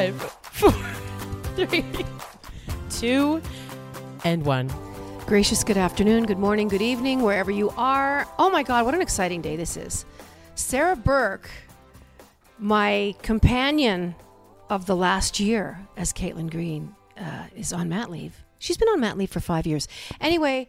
Five, four, three, two, and one. Gracious good afternoon, good morning, good evening, wherever you are. Oh my God, what an exciting day this is. Sarah Burke, my companion of the last year as Caitlin Green, uh, is on mat leave. She's been on mat leave for five years. Anyway,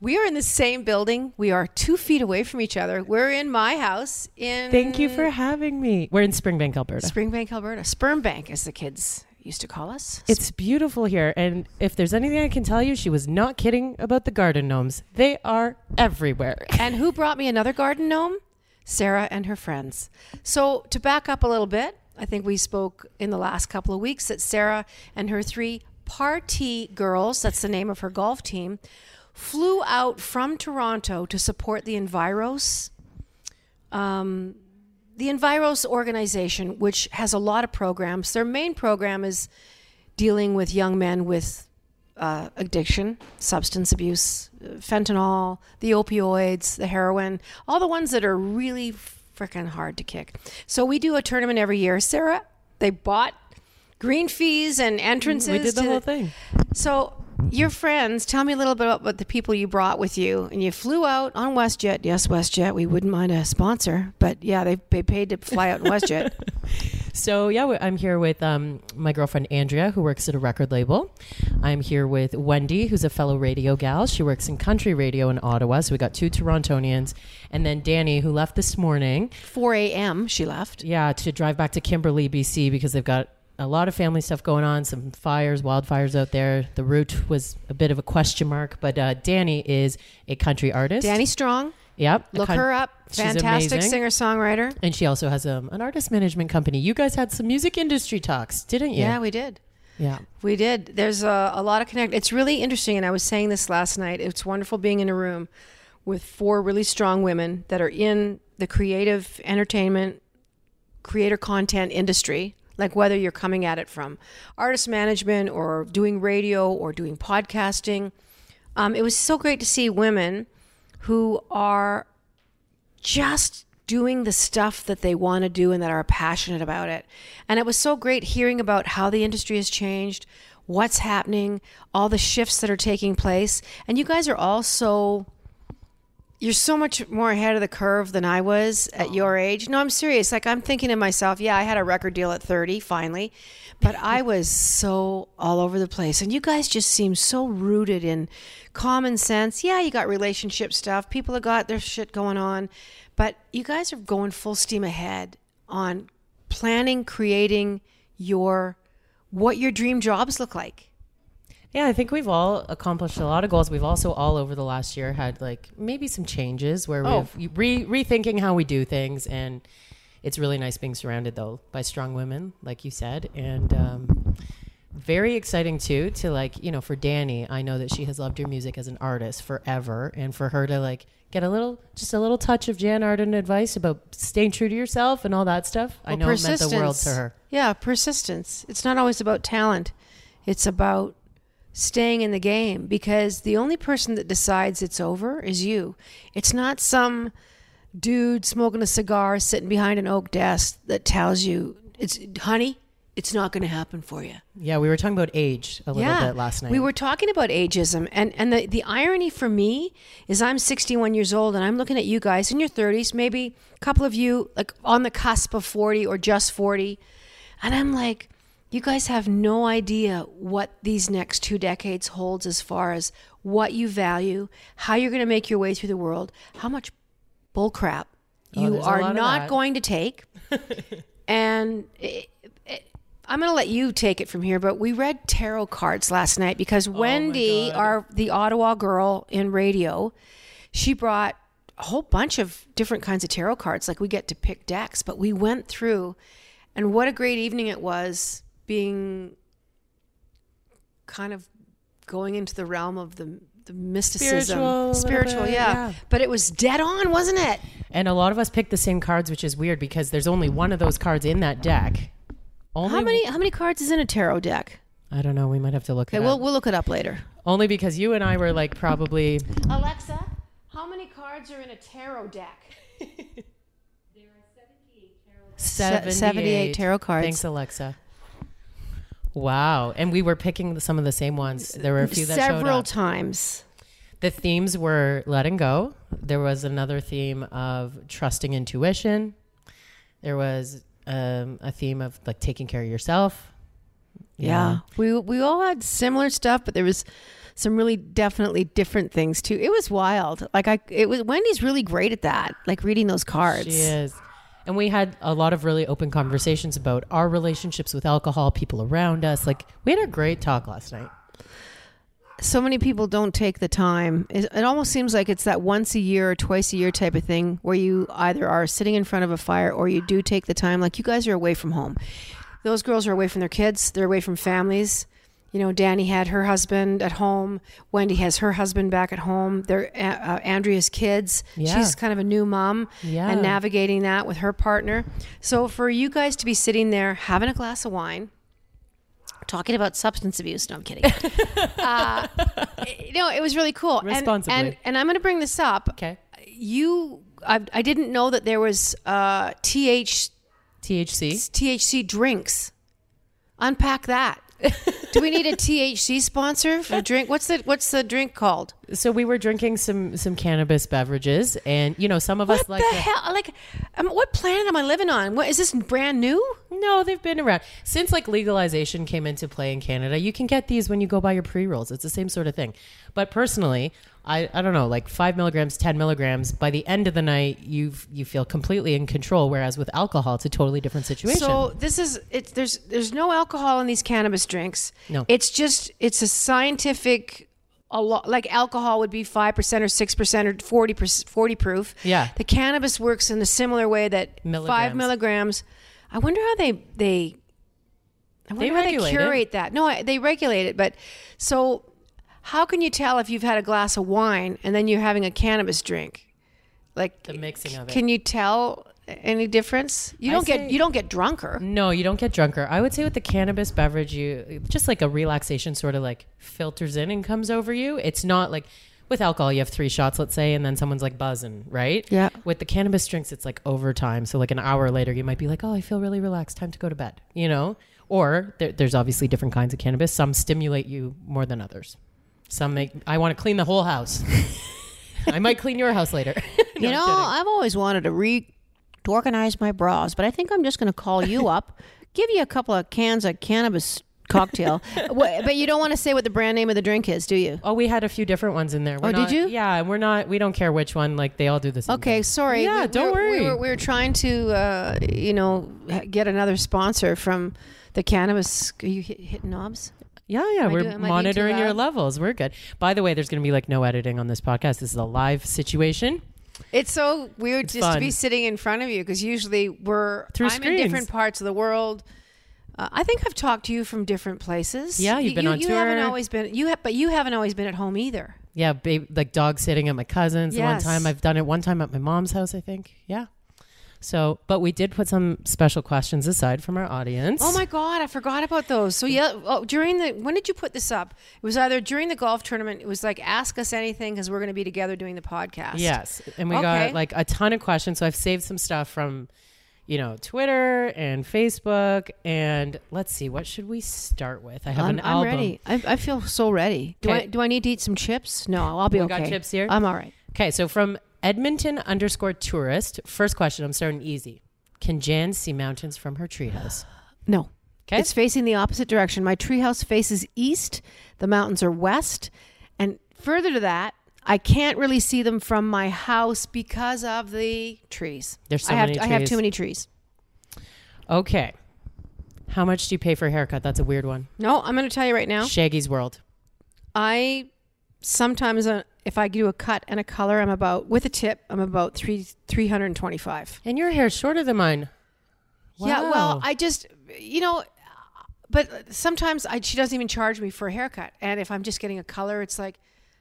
we are in the same building. We are two feet away from each other. We're in my house in. Thank you for having me. We're in Springbank, Alberta. Springbank, Alberta. Sperm Bank, as the kids used to call us. It's beautiful here, and if there's anything I can tell you, she was not kidding about the garden gnomes. They are everywhere. And who brought me another garden gnome? Sarah and her friends. So, to back up a little bit, I think we spoke in the last couple of weeks that Sarah and her three party girls, that's the name of her golf team, flew out from Toronto to support the Enviros. Um, the Enviros organization, which has a lot of programs, their main program is dealing with young men with uh, addiction, substance abuse, fentanyl, the opioids, the heroin, all the ones that are really freaking hard to kick. So we do a tournament every year. Sarah, they bought green fees and entrances. We did the whole thing. So your friends, tell me a little bit about the people you brought with you, and you flew out on WestJet. Yes, WestJet. We wouldn't mind a sponsor, but yeah, they, they paid to fly out in WestJet. So yeah, I'm here with um, my girlfriend Andrea, who works at a record label. I'm here with Wendy, who's a fellow radio gal. She works in country radio in Ottawa. So we got two Torontonians, and then Danny, who left this morning. 4 a.m. She left. Yeah, to drive back to Kimberley, BC, because they've got a lot of family stuff going on, some fires, wildfires out there. The route was a bit of a question mark, but uh, Danny is a country artist. Danny Strong. yep, Look coun- her up. She's Fantastic singer songwriter. and she also has um, an artist management company. You guys had some music industry talks, didn't you? Yeah, we did. yeah. We did. There's a, a lot of connect. It's really interesting, and I was saying this last night. It's wonderful being in a room with four really strong women that are in the creative entertainment, creator content industry. Like whether you're coming at it from artist management or doing radio or doing podcasting, um, it was so great to see women who are just doing the stuff that they want to do and that are passionate about it. And it was so great hearing about how the industry has changed, what's happening, all the shifts that are taking place. And you guys are all so you're so much more ahead of the curve than I was at oh. your age. No, I'm serious. Like I'm thinking to myself, yeah, I had a record deal at 30 finally, but I was so all over the place. And you guys just seem so rooted in common sense. Yeah, you got relationship stuff. People have got their shit going on, but you guys are going full steam ahead on planning, creating your what your dream jobs look like. Yeah, I think we've all accomplished a lot of goals. We've also all over the last year had like maybe some changes where Oh. we've re- rethinking how we do things, and it's really nice being surrounded though by strong women, like you said, and um, very exciting too to like you know for Danny, I know that she has loved your music as an artist forever, and for her to like get a little just a little touch of Jann Arden advice about staying true to yourself and all that stuff. I know it meant the world to her. Yeah, persistence. It's not always about talent. It's about staying in the game because the only person that decides it's over is you. It's not some dude smoking a cigar sitting behind an oak desk that tells you it's honey, it's not going to happen for you. Yeah, we were talking about age a little bit last night. We were talking about ageism, and and the the irony for me is I'm 61 years old, and I'm looking at you guys in your 30s, maybe a couple of you like on the cusp of 40 or just 40, and I'm like, you guys have no idea what these next two decades holds as far as what you value, how you're going to make your way through the world, how much bullcrap Oh, you are not going to take, and. It, it, I'm going to let you take it from here, but we read tarot cards last night because Wendy, our the Ottawa girl in radio, she brought a whole bunch of different kinds of tarot cards. Like we get to pick decks, but we went through, and what a great evening it was being kind of going into the realm of the the mysticism, Spiritual spiritual, bit, yeah. yeah. But it was dead on, wasn't it? And a lot of us picked the same cards, which is weird because there's only one of those cards in that deck. Only How many how many cards is in a tarot deck? I don't know. We might have to look Okay, it we'll up. we'll look it up later. Only because you and I were like probably Alexa, how many cards are in a tarot deck? Se- 78, 78 tarot cards. Thanks, Alexa. Wow. And we were picking some of the same ones. There were a few that showed several times. The themes were letting go. There was another theme of trusting intuition. There was um, a theme of like taking care of yourself. Yeah. We we all had similar stuff, but there was some really definitely different things too. It was wild. Like I it was Wendy's really great at that, like reading those cards. She is. And we had a lot of really open conversations about our relationships with alcohol, people around us. Like we had a great talk last night. So many people don't take the time. It, it almost seems like it's that once a year or twice a year type of thing where you either are sitting in front of a fire or you do take the time. Like you guys are away from home. Those girls are away from their kids, they're away from families. You know, Danny had her husband at home. Wendy has her husband back at home. They're uh, uh, Andrea's kids. Yeah. She's kind of a new mom Yeah. and navigating that with her partner. So for you guys to be sitting there having a glass of wine, talking about substance abuse. No, I'm kidding. uh, you know, it was really cool. And- Responsibly. And, and, I'm going to bring this up. Okay. You, I, I didn't know that there was uh, TH, THC. THC drinks. Unpack that. Do we need a THC sponsor for a drink? What's the What's the drink called? So we were drinking some some cannabis beverages, and you know some of What us like the hell? Like, um, what planet am I living on? What is this brand new? No, they've been around since like legalization came into play in Canada. You can get these when you go buy your pre rolls. It's the same sort of thing. But personally, I, I don't know, like five milligrams, ten milligrams. By the end of the night, you you feel completely in control. Whereas with alcohol, it's a totally different situation. So this is it's there's there's no alcohol in these cannabis drinks. No. It's just it's a scientific a lot like alcohol would be 5% or 6% or 40 40 proof. Yeah. The cannabis works in a similar way that 5 Milligrams. milligrams. I wonder how they they I wonder They how they it. curate that. No, I- they regulate it, but so how can you tell if you've had a glass of wine and then you're having a cannabis drink? Like The mixing of it. Can you tell any difference? You don't get you don't get drunker. No, you don't get drunker. I would say with the cannabis beverage, you just like a relaxation sort of like filters in and comes over you. It's not like with alcohol, you have three shots, let's say, and then someone's like buzzing, right? Yeah. With the cannabis drinks, it's like overtime. So like an hour later, you might be like, oh, I feel really relaxed. Time to go to bed, you know? Or there, there's obviously different kinds of cannabis. Some stimulate you more than others. Some make, I want to clean the whole house. I might clean your house later. No, you know. I've always wanted to re to organize my bras, but I think I'm just going to call you up, give you a couple of cans of cannabis cocktail. But you don't want to say what the brand name of the drink is, do you? Oh, we had a few different ones in there. We're Oh, did you? Yeah, and we're not. We don't care which one. Like they all do the same. Okay, thing. sorry. Yeah, We- don't we're- worry. We were, we were trying to, uh, you know, get another sponsor from the cannabis. Are you hit, hitting knobs? Yeah, yeah, I we're do- am I being too monitoring your levels. We're good. By the way, there's going to be like no editing on this podcast. This is a live situation. It's so weird It's just to be sitting in front of you because usually we're Through I'm in different parts of the world. Uh, I think I've talked to you from different places. Yeah, you've You- been you, on you haven't always been you have, but you haven't always been at home either. Yeah, babe, like dog sitting at my cousin's. the One time I've done it. One time at my mom's house, I think. Yeah. So, but we did put some special questions aside from our audience. Oh my god, I forgot about those. So yeah, oh, during the when did you put this up? It was either during the golf tournament. It was like ask us anything because we're going to be together doing the podcast. Yes, and we Okay. got like a ton of questions. So I've saved some stuff from, you know, Twitter and Facebook. And let's see, what should we start with? I have I'm, an I'm album. ready. I, I feel so ready. Do I do I need to eat some chips? No, I'll be We okay. got chips here? I'm all right. Okay, so from Edmonton underscore tourist, first question. I'm starting easy. Can Jann see mountains from her treehouse? No. Okay. It's facing the opposite direction. My treehouse faces east. The mountains are west. And further to that, I can't really see them from my house because of the trees. There's so I have many I have too many trees. Okay. How much do you pay for a haircut? That's a weird one. No, I'm going to tell you right now. Shaggy's World. I sometimes uh, if I do a cut and a color, I'm about with a tip, I'm about 3 325. And your hair's shorter than mine. Yeah, well, I just you know but sometimes I, she doesn't even charge me for a haircut. And if I'm just getting a color, it's like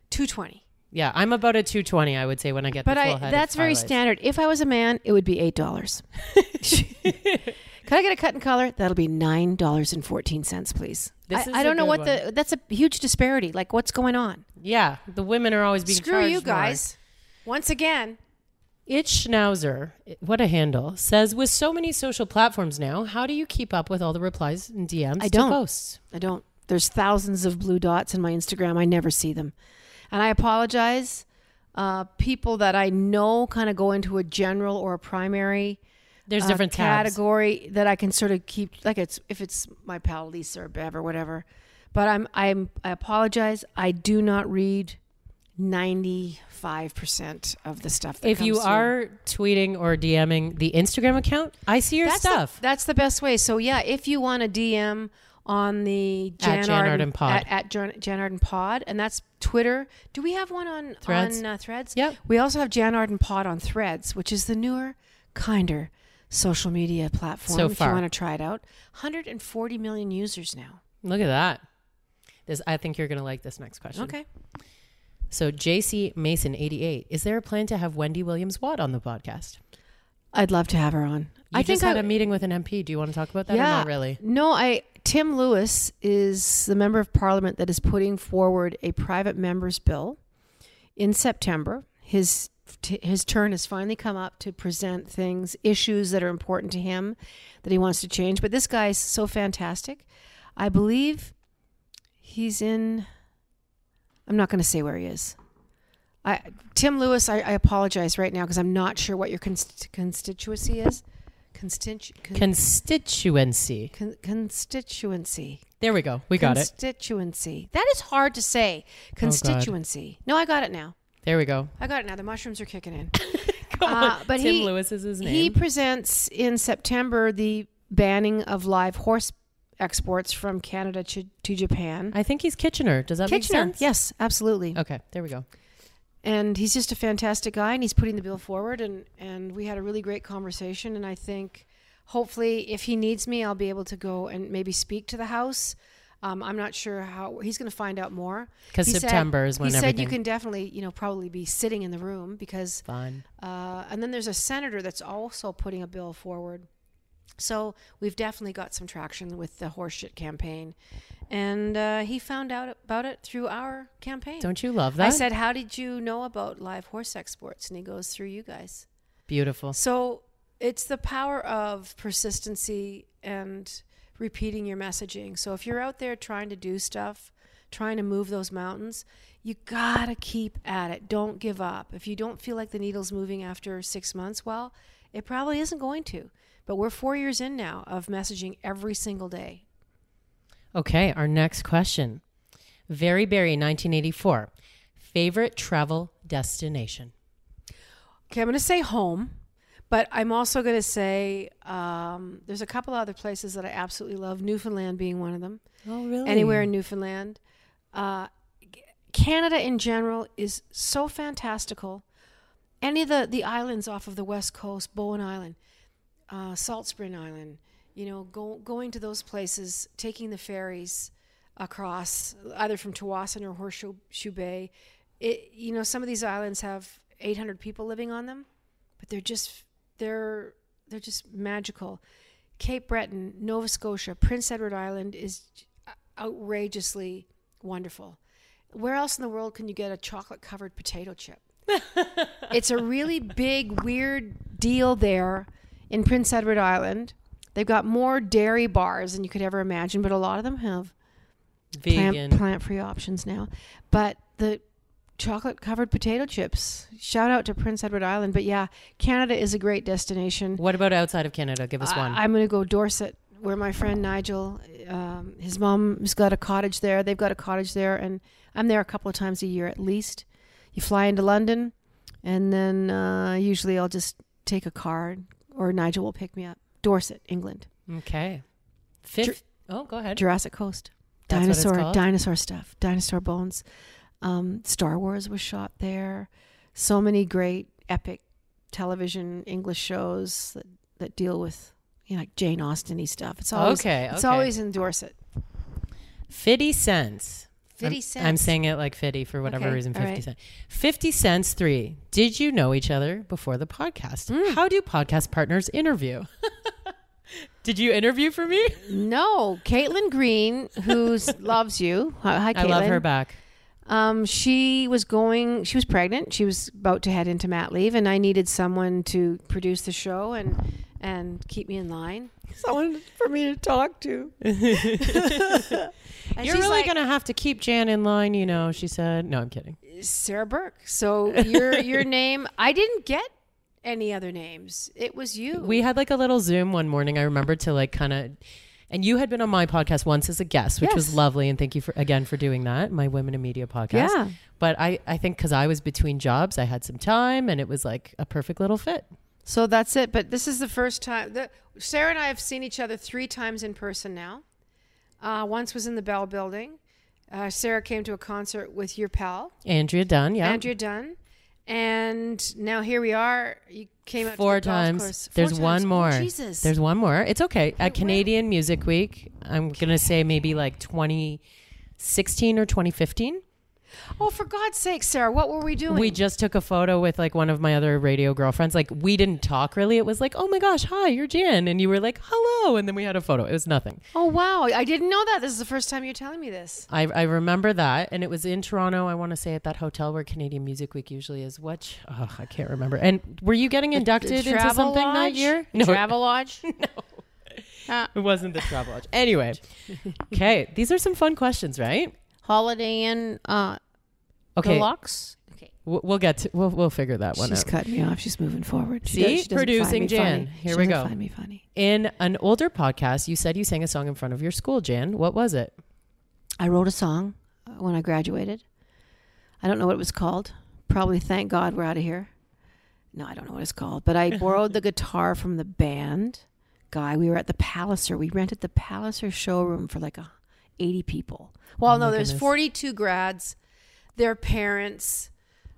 220. Yeah, I'm about a 220, I would say, when I get But the full I head. that's very standard. If I was a man, it would be eight dollars. Can I get a cut and color? That'll be nine dollars and fourteen cents, please. This I, is I don't know what the that's a huge disparity. Like what's going on? Yeah, the women are always being Screw you more. guys. Once again, It's Schnauzer, what a handle, says with so many social platforms now, how do you keep up with all the replies and DMs I don't. posts? I don't. There's thousands of blue dots in my Instagram. I never see them. And I apologize. Uh, people that I know kind of go into a general or a primary There's uh, different tabs. category that I can sort of keep like it's if it's my pal Lisa or Bev or whatever. But I'm I'm I apologize. I do not read ninety five percent of the stuff. That If you through. are tweeting or DMing the Instagram account, I see your that's stuff. The, that's the best way. So yeah, if you want to DM on the At Jann, Jann Arden Arden Pod. at, at Jann, Jann Arden Pod, and that's Twitter. Do we have one on Threads. on uh, Threads? Yep. We also have Jann Arden Pod on Threads, which is the newer, kinder social media platform. So if far. you want to try it out, 140 million users now. Look at that. This, I think you're going to like this next question. Okay. So, JC Mason, 88. Is there a plan to have Wendy Williams Watt on the podcast? I'd love to have her on. You I just had I, a meeting with an MP. Do you want to talk about that Yeah. not really? No, I Tim Louis is the member of parliament that is putting forward a private members bill in September. His t- his turn has finally come up to present things, issues that are important to him that he wants to change. But this guy is so fantastic. I believe he's in I'm not going to say where he is. I Tim Louis, I, I apologize right now because I'm not sure what your const- constituency is. Constitu- con- Constituency. Con- constituency. There we go. We got it. Constituency. That is hard to say. Oh, constituency. no, I got it now. There we go. I got it now. The mushrooms are kicking in. Uh, but Tim he- Louis is his name. He presents in September the banning of live horse exports from Canada to, to Japan. I think he's Kitchener. Does that Kitchener. make sense? Yes, absolutely. Okay, there we go. and he's just a fantastic guy and he's putting the bill forward and and we had a really great conversation and i think hopefully if he needs me i'll be able to go and maybe speak to the house um, i'm not sure how he's going to find out more Because He said- September is when he said you can definitely you know probably be sitting in the room because Fun. uh, and then there's a senator that's also putting a bill forward so we've definitely got some traction with the horseshit campaign and uh, he found out about it through our campaign Don't you love that? I said, "How did you know about live horse exports?" And he goes, "Through you guys." Beautiful. So it's the power of persistency and repeating your messaging. So if you're out there trying to do stuff, trying to move those mountains, you gotta keep at it. Don't give up. If you don't feel like the needle's moving after six months, well, it probably isn't going to. But we're four years in now of messaging every single day. Okay, our next question. Very Berry, 1984. Favorite travel destination? Okay, I'm going to say home, but I'm also going to say um, there's a couple other places that I absolutely love. Newfoundland being one of them. Oh, really? Anywhere in Newfoundland. Uh, Canada in general is so fantastical. Any of the, the islands off of the west coast, Bowen Island, uh, Salt Spring Island, you know, go, going to those places, taking the ferries across, either from Tsawwassen or Horseshoe Bay. It, you know, some of these islands have 800 people living on them, but they're just they're they're just magical. Cape Breton, Nova Scotia, Prince Edward Island is uh, outrageously wonderful. Where else in the world can you get a chocolate covered potato chip? it's a really big, weird deal there in Prince Edward Island. They've got more dairy bars than you could ever imagine, but a lot of them have Vegan. plant plant free options now. But the chocolate covered potato chips. Shout out to Prince Edward Island. But yeah, Canada is a great destination. What about outside of Canada? Give us one. I, am going to go Dorset, where my friend Nigel, um, his mom's got a cottage there. They've got a cottage there, and I'm there a couple of times a year at least. You fly into London, and then uh, usually I'll just take a car, or Nigel will pick me up. Dorset, England, okay. Fifth. oh, go ahead. Jurassic Coast, That's what it's dinosaur, dinosaur stuff, dinosaur bones. Um, Star Wars was shot there. So many great epic television English shows that, that deal with you know like Jane Austen stuff. It's always okay. it's okay. always in Dorset. Fifty cents. Fifty I'm, cents. I'm saying it like fifty for whatever Okay, reason. Fifty right. cents. Fifty cents. Three. Did you know each other before the podcast? Mm. How do podcast partners interview? Did you interview for me? no, Caitlin Green, who loves you. Hi, hi, Caitlin. I love her back. Um, she was going. She was pregnant. She was about to head into mat leave, and I needed someone to produce the show and and keep me in line. Someone for me to talk to. And You're really like, gonna have to keep Jann in line, you know. She said, "No, I'm kidding." Sarah Burke. So your your name. I didn't get any other names. It was you. We had like a little Zoom one morning. I remember to like kind of, and you had been on my podcast once as a guest, which was lovely. And thank you for again for doing that, my Women in Media podcast. Yeah. But I, I think because I was between jobs, I had some time, and it was like a perfect little fit. So that's it. But this is the first time that Sarah and I have seen each other three times in person now. Uh, once was in the Bell Building. Uh, Sarah came to a concert with your pal Andrea Dunn, yeah, Andrea Dunn, and now here we are. You came out four the times. Four There's times. one Oh, more. Jesus. There's one more. It's okay. At Canadian Music Week, I'm gonna say maybe like 2016 or 2015. Oh, for God's sake, Sarah, what were we doing? We just took a photo with like one of my other radio girlfriends. Like we didn't talk really. It was like, oh my gosh, hi, you're Jann, and you were like, hello, and then we had a photo. It was nothing. oh wow, I didn't know that. This is the first time you're telling me this. I, I remember that, and it was in Toronto. I want to say at that hotel where Canadian Music Week usually is. What? Oh, I can't remember. And were you getting inducted into Travel something that Lodge? year? No, Travel Lodge. it wasn't the Travel Lodge. Anyway, okay, these are some fun questions, right? Holiday Inn uh, Okay, locks. Okay. we'll, we'll get to we'll we'll figure that one She's out. cutting me off. She's moving forward. See? does- doesn't find Producing me Jann. funny. Here She we go. Find me funny. In an older podcast, you said you sang a song in front of your school, Jann. What was it? I wrote a song uh, when I graduated. I don't know what it was called. Probably Thank God We're Out of Here. No, I don't know what it's called. But I borrowed the guitar from the band guy. We were at the Palliser. We rented the Palliser showroom for like a 80 people. Well, Oh no, there's goodness. 42 grads, their parents.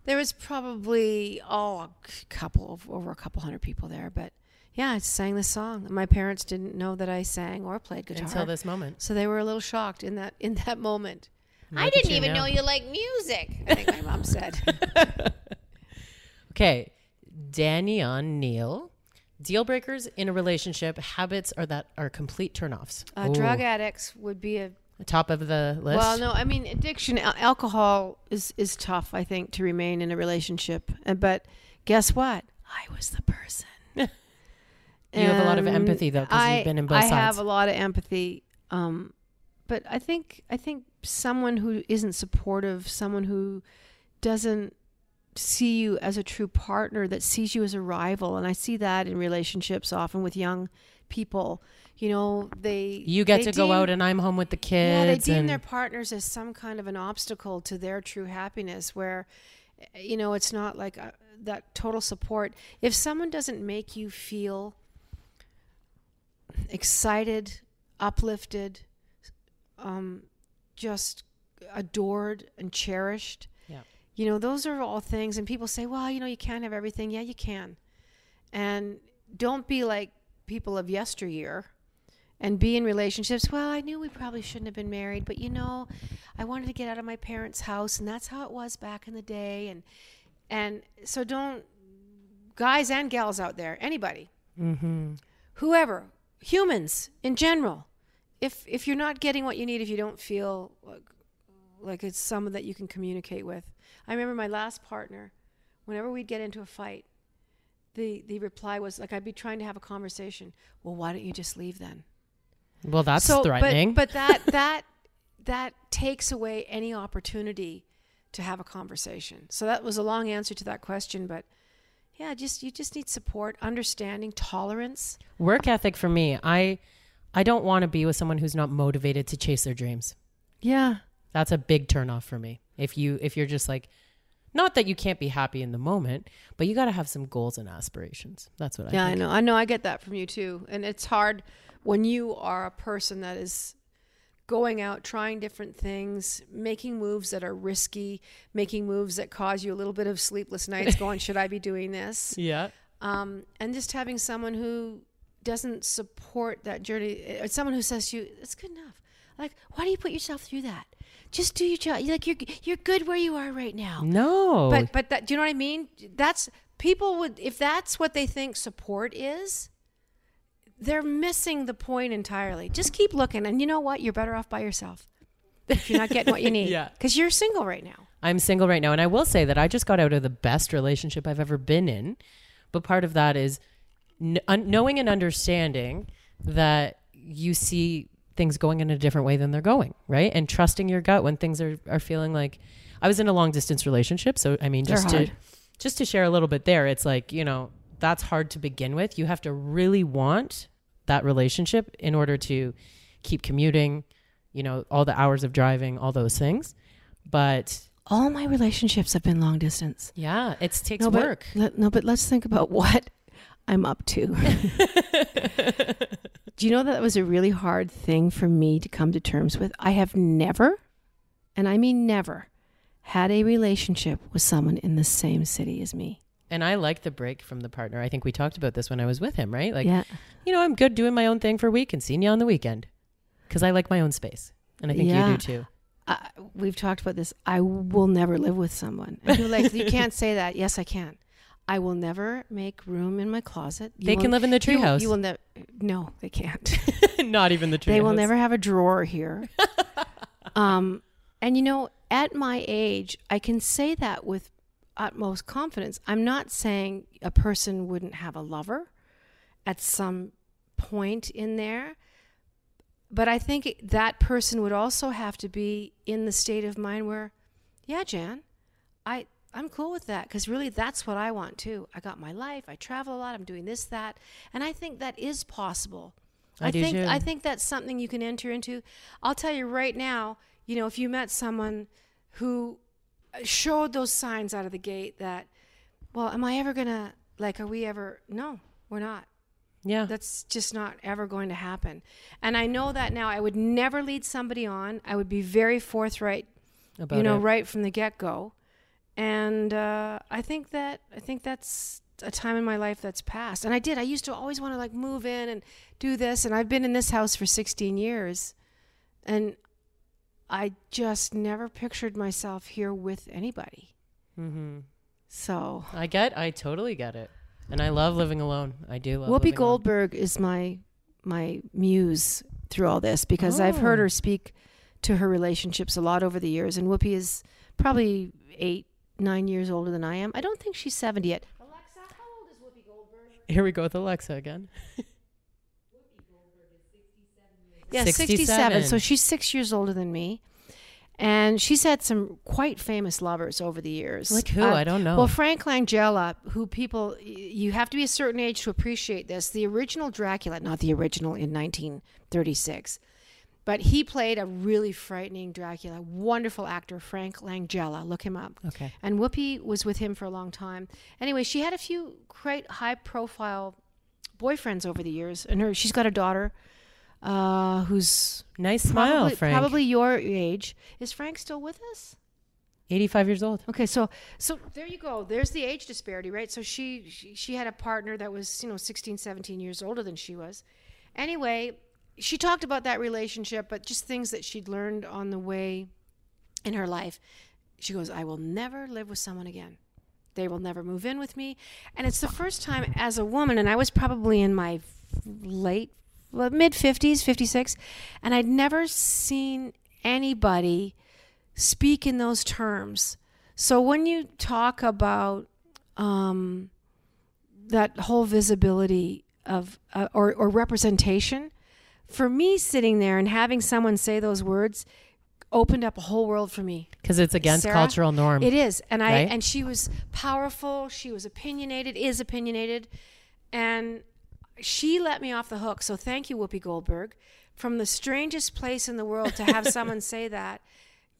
There was probably oh a couple of over a couple hundred people there, but yeah, I sang the song. My parents didn't know that I sang or played guitar. Until this moment. So they were a little shocked in that in that moment. I Look at didn't even now. know you like music. I think my mom said. Okay, Danny on Neil. Deal breakers in a relationship, habits are that are complete turnoffs. Uh, drug addicts would be a top of the list. well. No, I mean addiction. Al- alcohol is is tough. I think to remain in a relationship. And but guess what? I was the person. You have a lot of empathy though, because you've been in both sides. I have a lot of empathy. Um, but I think I think someone who isn't supportive, someone who doesn't see you as a true partner, that sees you as a rival, and I see that in relationships often with young people. You know, they you get they to go out and I'm home with the kids. yeah, they deem and their partners as some kind of an obstacle to their true happiness, where, eh, you know, it's not like uh that total support. If someone doesn't make you feel excited, uplifted, um, just adored and cherished, Yeah. you know, those are all things. And people say, well, you know, you can't have everything. Yeah, you can. And don't be like people of yesteryear and be in relationships. Well, I knew we probably shouldn't have been married, but you know, I wanted to get out of my parents' house, and that's how it was back in the day. And and so don't guys and gals out there, anybody, Mm-hmm. whoever, humans in general, if if you're not getting what you need, if you don't feel like like it's someone that you can communicate with. I remember my last partner, whenever we'd get into a fight, the the reply was like I'd be trying to have a conversation. Well, why don't you just leave then? Well, that's so, threatening. But, but that that that takes away any opportunity to have a conversation. So that was a long answer to that question, but yeah, just you just need support, understanding, tolerance. Work ethic for me, I I don't want to be with someone who's not motivated to chase their dreams. Yeah. That's a big turnoff for me. If you if you're just like not that you can't be happy in the moment, but you got to have some goals and aspirations. That's what I Yeah, I know. I know I get that from you too. And it's hard when you are a person that is going out trying different things, making moves that are risky, making moves that cause you a little bit of sleepless nights going, should I be doing this? Yeah. um, and just having someone who doesn't support that journey, uh, someone who says to you, "It's good enough." Like, why do you put yourself through that? Just do your job. You're like you're you're good where you are right now. No. But but that do you know what I mean? That's people would if that's what they think support is. They're missing the point entirely. Just keep looking, and you know what? You're better off by yourself. if you're not getting what you need. Yeah. Because you're single right now. I'm single right now, and I will say that I just got out of the best relationship I've ever been in. But part of that is kn- un- knowing and understanding that you see things going in a different way than they're going, right? And trusting your gut when things are, are feeling like. I was in a long distance relationship, so I mean, just to just to share a little bit there, it's like you know that's hard to begin with. You have to really want that relationship in order to keep commuting, you know, all the hours of driving, all those things. But All my relationships have been long distance. yeah, it takes no, work. But, no, but let's think about what I'm up to. Do you know that was a really hard thing for me to come to terms with? I have never, and I mean never, had a relationship with someone in the same city as me. And I like the break from the partner. I think we talked about this when I was with him, right? Like, yeah. you know, I'm good doing my own thing for a week and seeing you on the weekend because I like my own space. And I think Yeah. you do too. I, we've talked about this. I will never live with someone. And are like, you can't say that. Yes, I can. I will never make room in my closet. You They can live in the you, treehouse. you will never. No, they can't. Not even the treehouse. They will never have a drawer here. um, and you know, at my age, I can say that with utmost confidence. I'm not saying a person wouldn't have a lover at some point in there, but I think that person would also have to be in the state of mind where, yeah, Jann, I I'm cool with that because really that's what I want too. I got my life. I travel a lot. I'm doing this, that, and I think that is possible. I do think too. I think that's something you can enter into. I'll tell you right now. You know, if you met someone who uh, showed those signs out of the gate that, well, am I ever gonna like? Are we ever? No, we're not. Yeah. That's just not ever going to happen. And I know that now. I would never lead somebody on. I would be very forthright About you know, it. right from the get go. And uh, I think that I think that's a time in my life that's passed. And I did. I used to always want to like move in and do this. And I've been in this house for 16 years, and I just never pictured myself here with anybody. Mm-hmm. So I get. I totally get it. And I love living alone. I do love. Whoopi living alone. Goldberg is my my muse through all this because I've heard Oh. her speak to her relationships a lot over the years, and Whoopi is probably eight, nine years older than I am. I don't think she's seventy yet. Alexa, how old is Whoopi Goldberg? Here we go with Alexa again. Yeah, 67. 67. So she's six years older than me. And she's had some quite famous lovers over the years. Like who? Uh, I don't know. Well, Frank Langella, who people, you have to be a certain age to appreciate this. The original Dracula, not the original in 1936, but he played a really frightening Dracula. Wonderful actor, Frank Langella. Look him up. okay. And Whoopi was with him for a long time. Anyway, she had a few quite high profile boyfriends over the years. And her, she's got a daughter uh, who's Nice smile, probably, Frank. probably your age. Is Frank still with us? 85 years old. Okay, so so there you go. There's the age disparity, right? So she, she she had a partner that was, you know, 16, 17 years older than she was. Anyway, she talked about that relationship, but just things that she'd learned on the way in her life. She goes, "I will never live with someone again. They will never move in with me." And it's the first time as a woman, and I was probably in my late mid 50s, 56, and I'd never seen anybody speak in those terms. So when you talk about um, that whole visibility of uh, or, or representation, for me sitting there and having someone say those words opened up a whole world for me. Because it's against Sarah, cultural norm. It is, and I Right? and she was powerful. She was opinionated, is opinionated, and she let me off the hook. So thank you, Whoopi Goldberg. From the strangest place in the world to have someone say that,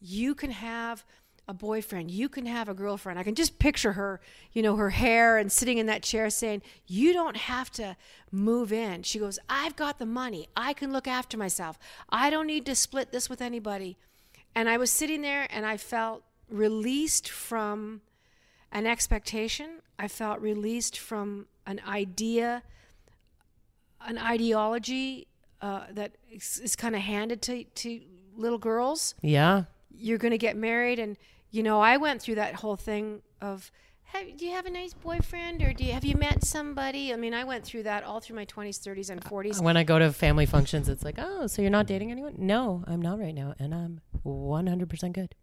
you can have a boyfriend, you can have a girlfriend. I can just picture her, you know, her hair and sitting in that chair saying, You don't have to move in. She goes, I've got the money. I can look after myself. I don't need to split this with anybody. And I was sitting there and I felt released from an expectation. I felt released from an idea, an ideology uh, that is, is kind of handed to, to little girls yeah. you're going to get married and you know i went through that whole thing of have, do you have a nice boyfriend or do you have you met somebody? I mean, I went through that all through my 20s, 30s, and 40s. When I go to family functions, it's like, oh, so you're not dating anyone? No, I'm not right now, and I'm 100% good.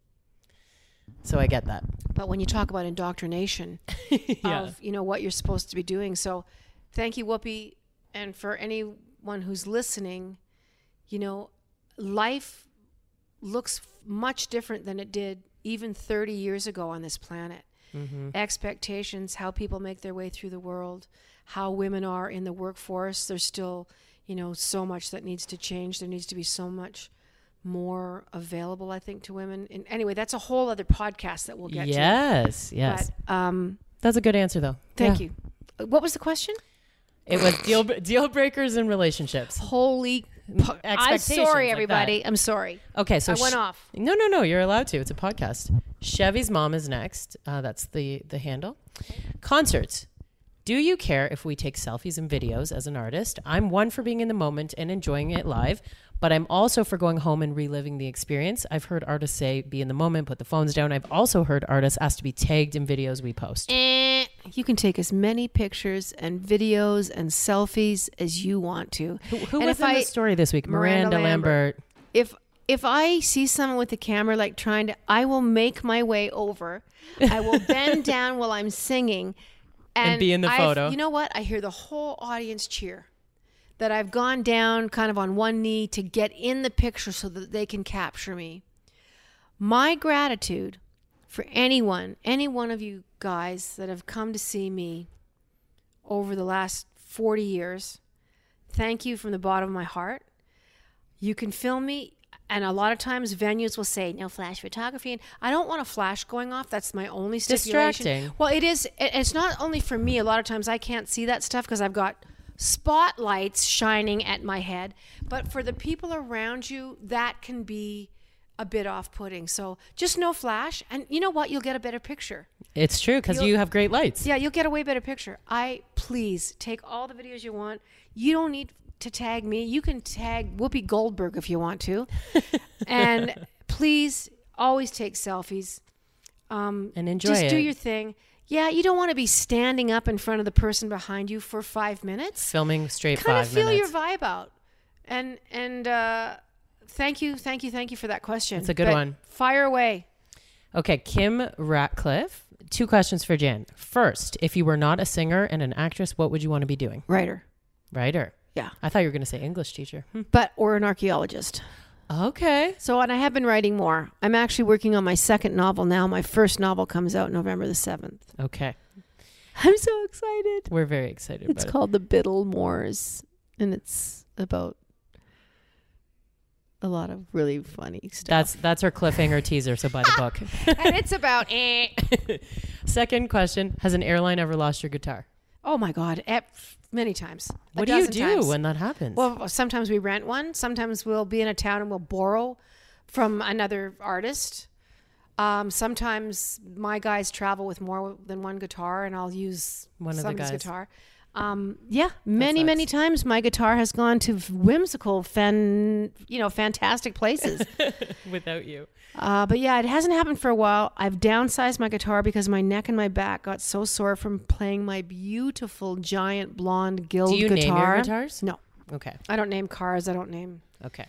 So I get that. But when you talk about indoctrination Yeah. of you know what you're supposed to be doing, so thank you, Whoopi, and for anyone who's listening, you know, life looks much different than it did even 30 years ago on this planet. Mm-hmm. Expectations, how people make their way through the world, how women are in the workforce. There's still, you know, so much that needs to change. There needs to be so much more available, I think, to women. And anyway, that's a whole other podcast that we'll get to. Yes, yes. Um, That's a good answer, though. thank Yeah. you. What was the question? It was deal deal breakers in relationships. Holy. I'm sorry, like everybody. I'm sorry. Okay, so I went sh- off. No, no, no. You're allowed to. It's a podcast. Chevy's mom is next. Uh, that's the the handle. Concerts. Do you care if we take selfies and videos as an artist? I'm one for being in the moment and enjoying it live, but I'm also for going home and reliving the experience. I've heard artists say be in the moment, put the phones down. I've also heard artists ask to be tagged in videos we post. Eh, you can take as many pictures and videos and selfies as you want to. Who, who was in I- the story this week? Miranda Miranda, Lambert. Lambert. If if I see someone with a camera like trying to, I will make my way over. I will bend down while I'm singing, and, be in the I've- photo. You know what? I hear the whole audience cheer. That I've gone down kind of on one knee to get in the picture so that they can capture me. My gratitude for anyone, any one of you guys that have come to see me over the last 40 years. Thank you from the bottom of my heart. You can film me, and a lot of times venues will say no flash photography, and I don't want a flash going off. That's my only stipulation. Distracting. Well, it is. it- It's not only for me. A lot of times I can't see that stuff because I've got spotlights shining at my head. But for the people around you, that can be a bit off-putting. So just no flash, and you know what? You'll get a better picture. It's true because you have great lights. Yeah, you'll get a way better picture. I please take all the videos you want. You don't need to tag me. You can tag Whoopi Goldberg if you want to. and please always take selfies. Um, And enjoy just do your thing. Yeah, you don't want to be standing up in front of the person behind you for five minutes. Filming straight Kind five of feel minutes. your vibe out. And and uh, thank you, thank you, thank you for that question. It's a good But one. Fire away. Okay, Kim Ratcliffe. Two questions for Jann. First, if you were not a singer and an actress, what would you want to be doing? Writer. Writer. Yeah. I thought you were going to say English teacher. Hmm. But or an archaeologist. Okay. So, and I have been writing more. I'm actually working on my second novel now. My first novel comes out November the 7th. Okay. I'm so excited. We're very excited It's called The Bittlemores, and it's about a lot of really funny stuff. That's that's our cliffhanger teaser, so buy the book. and it's about, eh. Second question, has an airline ever lost your guitar? Oh my God, many times. What do you do times. when that happens? Well, sometimes we rent one. Sometimes we'll be in a town and we'll borrow from another artist. Um, sometimes my guys travel with more than one guitar, and I'll use One of the guys. guitar. Um, yeah, many many times my guitar has gone to whimsical, fan, you know, fantastic places. Without you. uh, but yeah, it hasn't happened for a while. I've downsized my guitar because my neck and my back got so sore from playing my beautiful giant blonde Guild Do you guitar. name your guitars? No, Okay. I don't name cars. I don't name Okay.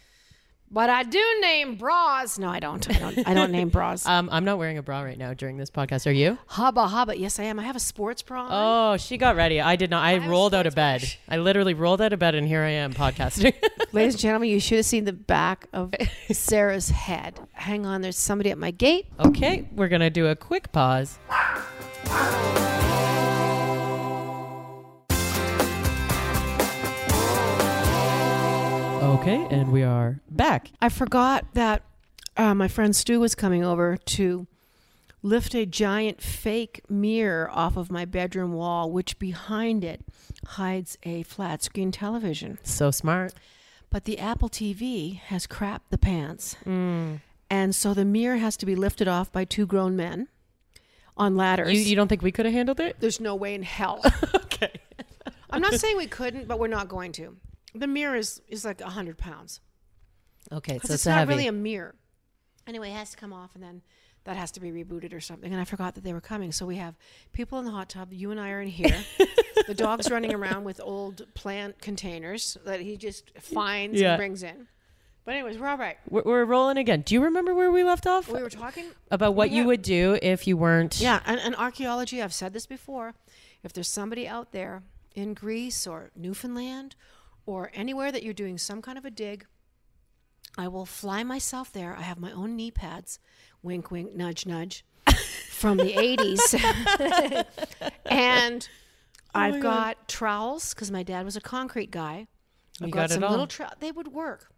But I do name bras. No, I don't. I don't. I don't name bras. Um, I'm not wearing a bra right now during this podcast. Are you? Hubba hubba. Yes, I am. I have a sports bra. on. Oh, she got ready. I did not. I, a rolled out of bed. I literally rolled out of bed, and here I am podcasting. Ladies and gentlemen, you should have seen the back of Sarah's head. Hang on, there's somebody at my gate. okay, we're gonna do a quick pause. Okay, and we are back. I forgot that uh, my friend Stu was coming over to lift a giant fake mirror off of my bedroom wall, which behind it hides a flat screen television. So smart. But the Apple TV has crapped the pants. And so the mirror has to be lifted off by two grown men on ladders. You, you don't think we could have handled it? There's no way in hell. okay. I'm not saying we couldn't, but we're not going to. The mirror is, is like a 100 pounds. Okay, so it's it's not heavy. really a mirror. Anyway, it has to come off, and then that has to be rebooted or something. And I forgot that they were coming. So we have people in the hot tub. You and I are in here. the dog's running around with old plant containers that he just finds Yeah. and brings in. But anyways, we're all right. We're, we're rolling again. Do you remember where we left off? We were talking. About what you would do if you weren't. Yeah, and, and archaeology, I've said this before. If there's somebody out there in Greece or Newfoundland or anywhere that you're doing some kind of a dig, I will fly myself there. I have my own knee pads, wink, wink, nudge, nudge, from the 80s. and oh I've Oh God. got trowels because my dad was a concrete guy. I've You got, got it some all. little trowels. They would work.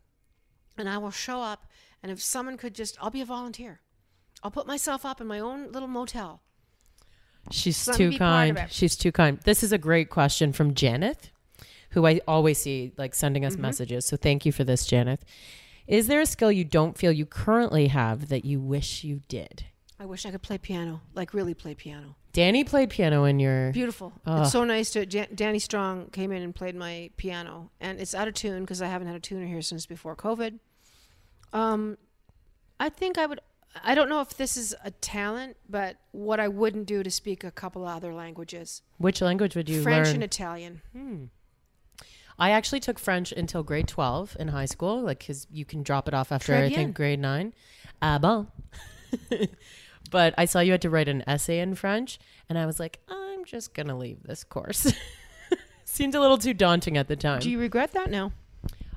And I will show up. And if someone could just, I'll be a volunteer. I'll put myself up in my own little motel. She's Let too be part of kind. She's too kind. This is a great question from Janet, who I always see like sending Mm-hmm. us messages. So thank you for this, Janet. Is there a skill you don't feel you currently have that you wish you did? I wish I could play piano, like really play piano. Danny played piano in your. Beautiful. Ugh. It's so nice to. Jan- Danny Strong came in and played my piano, and it's out of tune because I haven't had a tuner here since before COVID. Um, I think I would. I don't know if this is a talent, but what I wouldn't do to speak a couple of other languages, Which language would you French learn? and Italian. Hmm. I actually took French until grade 12 in high school, like, because you can drop it off after, Très I bien. think, grade 9. Ah bon. but I saw you had to write an essay in French, and I was like, I'm just going to leave this course. Seemed a little too daunting at the time. Do you regret that? now?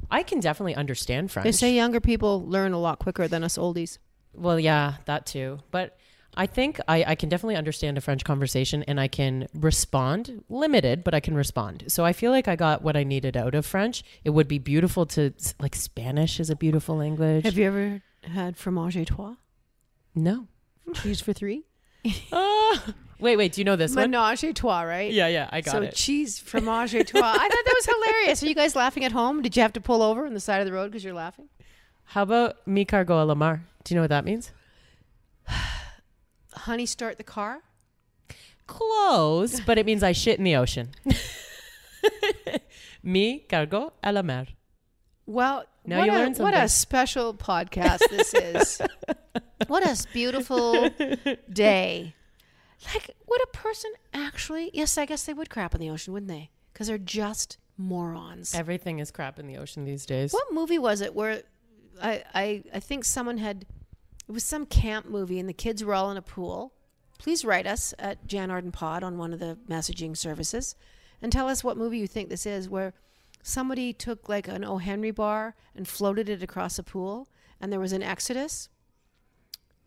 I can definitely understand French. They say younger people learn a lot quicker than us oldies. Well, yeah, that too. But I think I, I can definitely understand a French conversation and I can respond, limited, but I can respond. So I feel like I got what I needed out of French. It would be beautiful to, like, Spanish is a beautiful language. Have you ever had fromage et trois? No. Cheese for three? Ah. wait, wait, do you know this one? Menage a trois, right? Yeah, yeah, I got so it. So cheese fromage et trois. I thought that was hilarious. Are you guys laughing at home? Did you have to pull over on the side of the road because you're laughing? How about mi cargo a la mar? Do you know what that means? Honey, start the car. Close, but it means I shit in the ocean. Me cargo a la mer. Well, Now what, you a, what a special podcast this is. what a beautiful day. Like, would a person actually? Yes, I guess they would crap in the ocean, wouldn't they? Because they're just morons. Everything is crap in the ocean these days. What movie was it where I, I I think someone had it was some camp movie and the kids were all in a pool. Please write us at Jann Arden Pod on one of the messaging services and tell us what movie you think this is where somebody took like an O. Henry bar and floated it across a pool and there was an exodus.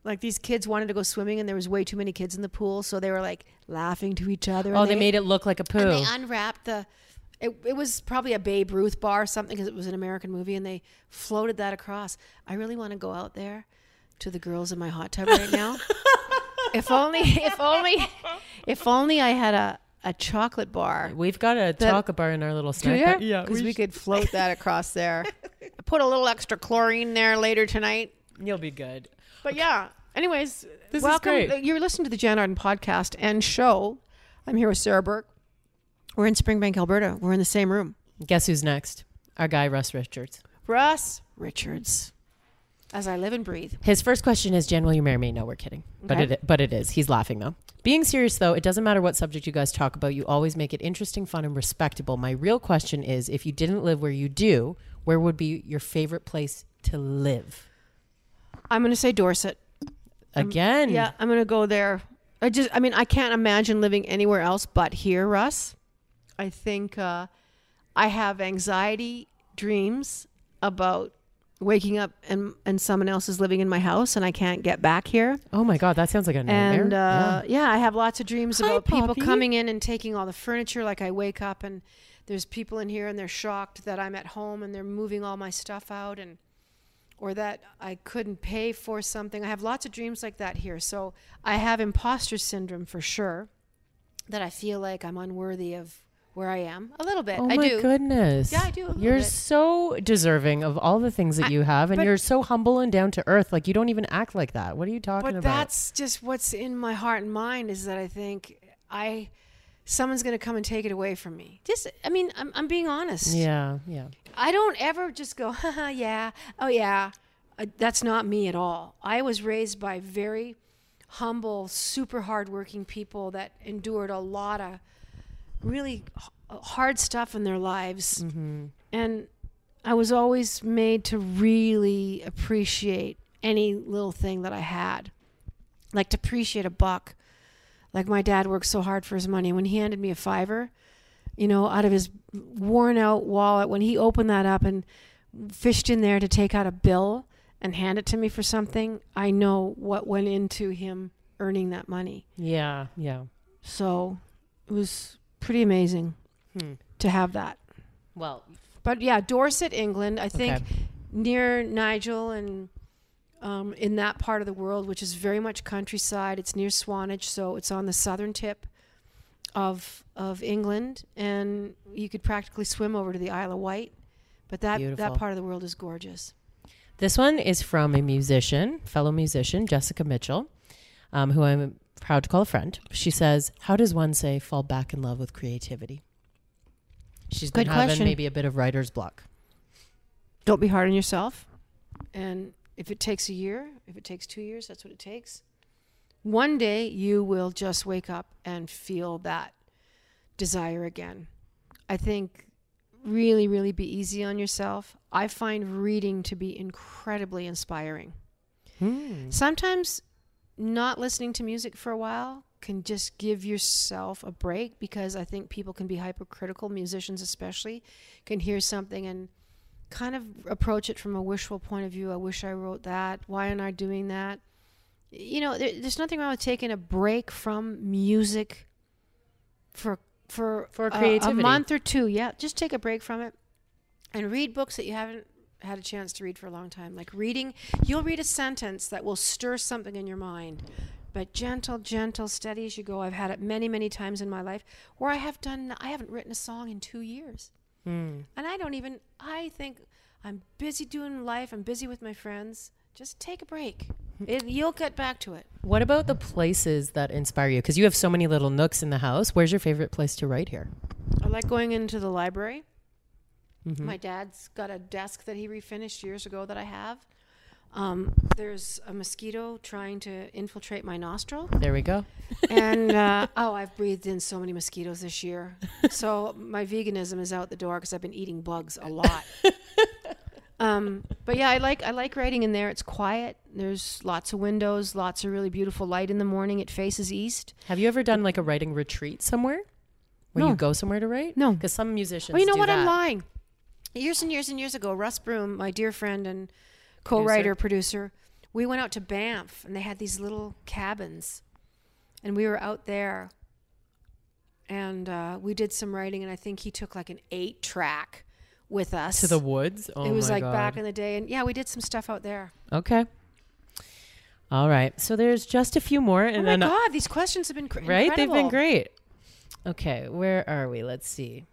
Like these kids wanted to go swimming and there was way too many kids in the pool, so they were like laughing to each other. Oh, and they made it look like a poo. and they unwrapped the. It, it was probably a Babe Ruth bar or something because it was an American movie, and they floated that across. I really want to go out there to the girls in my hot tub right now. if only, if only, if only I had a, a chocolate bar. We've got a chocolate bar in our little Do snack. you? Yeah, because we, we could float that across there. Put a little extra chlorine there later tonight. You'll be good. But yeah. Anyways, This is welcome. great. Uh, you're listening to the Jann Arden podcast and show. I'm here with Sarah Burke. We're in Springbank, Alberta. We're in the same room. Guess who's next? Our guy Russ Richards. Russ Richards. As I live and breathe. His first question is, "Jen, will you marry me?" No, we're kidding, but Okay. it but it is. He's laughing though. Being serious though, it doesn't matter what subject you guys talk about. You always make it interesting, fun, and respectable. My real question is, if you didn't live where you do, where would be your favorite place to live? I'm going to say Dorset. Again, Yeah, I'm going to go there. I just, I mean, I can't imagine living anywhere else but here, Russ. I think uh, I have anxiety dreams about waking up and and someone else is living in my house and I can't get back here. Oh my god, that sounds like a nightmare. And uh, yeah. I have lots of dreams Hi, about people Poppy. coming in and taking all the furniture. Like I wake up and there's people in here and they're shocked that I'm at home and they're moving all my stuff out and or that I couldn't pay for something. I have lots of dreams like that here. So I have imposter syndrome for sure. That I feel like I'm unworthy of where I am a little bit. Oh I my do. goodness. Yeah, I do You're bit. so deserving of all the things that I- you have, and you're so humble and down to earth. Like you don't even act like that. What are you talking But about? that's just what's in my heart and mind is that I think I someone's going to come and take it away from me. Just I mean, I'm I'm being honest. yeah, yeah. I don't ever just go, Haha, yeah, oh yeah. Uh, that's not me at all. I was raised by very humble, super hardworking people that endured a lot of really h- uh, hard stuff in their lives. Mm-hmm. And I was always made to really appreciate any little thing that I had. Like to appreciate a buck. Like my dad worked so hard for his money. When he handed me a fiver, you know, out of his worn out wallet, when he opened that up and fished in there to take out a bill and hand it to me for something, I know what went into him earning that money. Yeah, yeah. So it was pretty amazing Hmm. to have that. Well, But yeah, Dorset, England, I think Okay. near Nigel and um, in that part of the world, which is very much countryside. It's near Swanage, so it's on the southern tip of of England, and you could practically swim over to the Isle of Wight. But that Beautiful. that part of the world is gorgeous. This one is from a musician, fellow musician, Jessica Mitchell, um, who I'm proud to call a friend. She says, How does one say fall back in love with creativity? She's been Good having question. maybe a bit of writer's block. Don't be hard on yourself, and if it takes a year, if it takes two years, that's what it takes. One day you will just wake up and feel that desire again. I think really, really be easy on yourself. I find reading to be incredibly inspiring. Hmm. Sometimes not listening to music for a while can just give yourself a break because I think people can be hypercritical, musicians especially, can hear something and kind of approach it from a wishful point of view. I wish I wrote that. Why aren't I doing that? You know, there, there's nothing wrong with taking a break from music for for For a- a, month or two. Yeah, just take a break from it and read books that you haven't had a chance to read for a long time. Like reading, you'll read a sentence that will stir something in your mind. But gentle, gentle, steady as you go. I've had it many, many times in my life where I have done. I haven't written a song in two years, Hmm. and I don't even. I think I'm busy doing life. I'm busy with my friends. Just take a break. It, you'll get back to it. What about the places that inspire you? Because you have so many little nooks in the house. Where's your favorite place to write here? I like going into the library. Mhm. My dad's got a desk that he refinished years ago that I have. Um, there's a mosquito trying to infiltrate my nostril. There we go. and uh, oh, I've breathed in so many mosquitoes this year. So my veganism is out the door because I've been eating bugs a lot. um, but yeah, I like I like writing in there. It's quiet. There's lots of windows, lots of really beautiful light in the morning. It faces east. Have you ever done like a writing retreat somewhere? Where No. you go somewhere to write? No. Because some musicians Well, you know what? that. I'm lying. Years and years and years ago, Russ Broom, my dear friend and co-writer producer, we went out to Banff, and they had these little cabins, and we were out there, and uh, we did some writing, and I think he took like an eight track with us To the woods? Oh it was like God. back in the day, and yeah, we did some stuff out there. Okay. All right. So there's just a few more, and oh my then uh, God, these questions have been cr- right, they've been great. Okay, where are we? Let's see.